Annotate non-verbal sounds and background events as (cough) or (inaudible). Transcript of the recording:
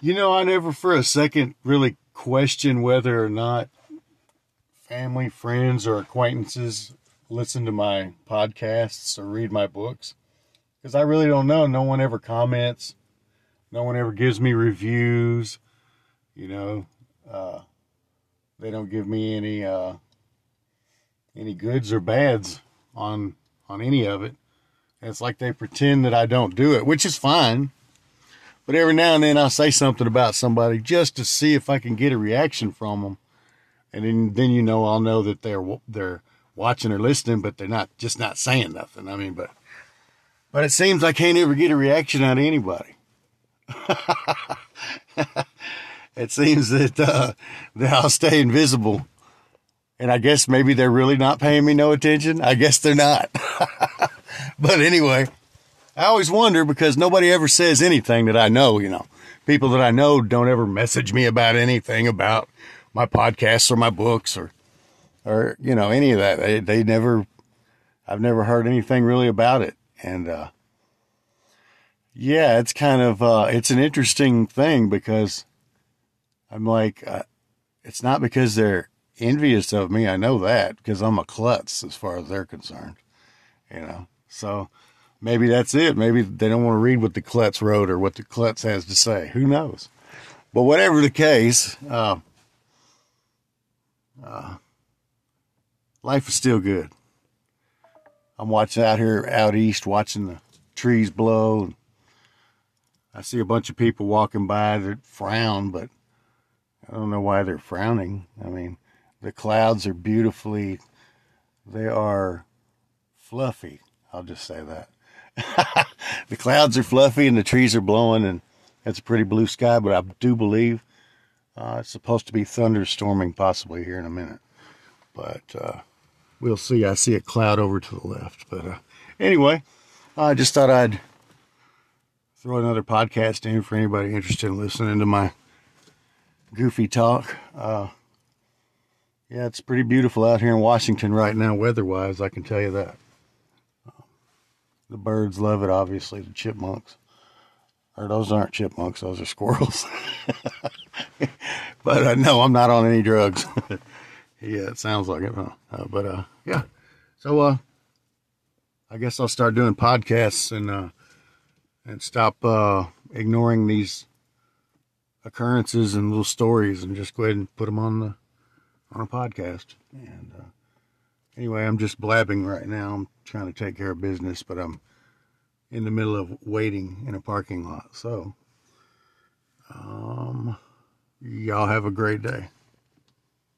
You know, I never for a second really question whether or not family, friends, or acquaintances listen to my podcasts or read my books because I really don't know. No one ever comments, no one ever gives me reviews. You know, uh, they don't give me any uh, any goods or bads on on any of it. And it's like they pretend that I don't do it, which is fine. But every now and then I'll say something about somebody just to see if I can get a reaction from them, and then then you know I'll know that they're they're watching or listening, but they're not just not saying nothing. I mean, but but it seems I can't ever get a reaction out of anybody. (laughs) it seems that uh, that I'll stay invisible, and I guess maybe they're really not paying me no attention. I guess they're not. (laughs) but anyway, I always wonder because nobody ever says anything that I know. You know, people that I know don't ever message me about anything about my podcasts or my books or or you know any of that. They they never. I've never heard anything really about it, and uh, yeah, it's kind of uh, it's an interesting thing because I'm like, uh, it's not because they're envious of me. I know that because I'm a klutz as far as they're concerned, you know. So maybe that's it. Maybe they don't want to read what the klutz wrote or what the klutz has to say. Who knows? But whatever the case, uh, uh, life is still good. I'm watching out here out east, watching the trees blow. I see a bunch of people walking by that frown, but I don't know why they're frowning. I mean, the clouds are beautifully, they are fluffy. I'll just say that. (laughs) the clouds are fluffy and the trees are blowing, and it's a pretty blue sky, but I do believe uh, it's supposed to be thunderstorming possibly here in a minute. But uh, we'll see. I see a cloud over to the left. But uh, anyway, I just thought I'd throw another podcast in for anybody interested in listening to my goofy talk. Uh, yeah, it's pretty beautiful out here in Washington right now, weather-wise. I can tell you that. The birds love it, obviously. The chipmunks, or those aren't chipmunks; those are squirrels. (laughs) but uh, no, I'm not on any drugs. (laughs) yeah, it sounds like it, huh? Uh, but uh, yeah. So uh, I guess I'll start doing podcasts and uh, and stop uh, ignoring these occurrences and little stories and just go ahead and put them on the on a podcast. And uh, anyway, I'm just blabbing right now. I'm trying to take care of business, but I'm in the middle of waiting in a parking lot. So, um, y'all have a great day.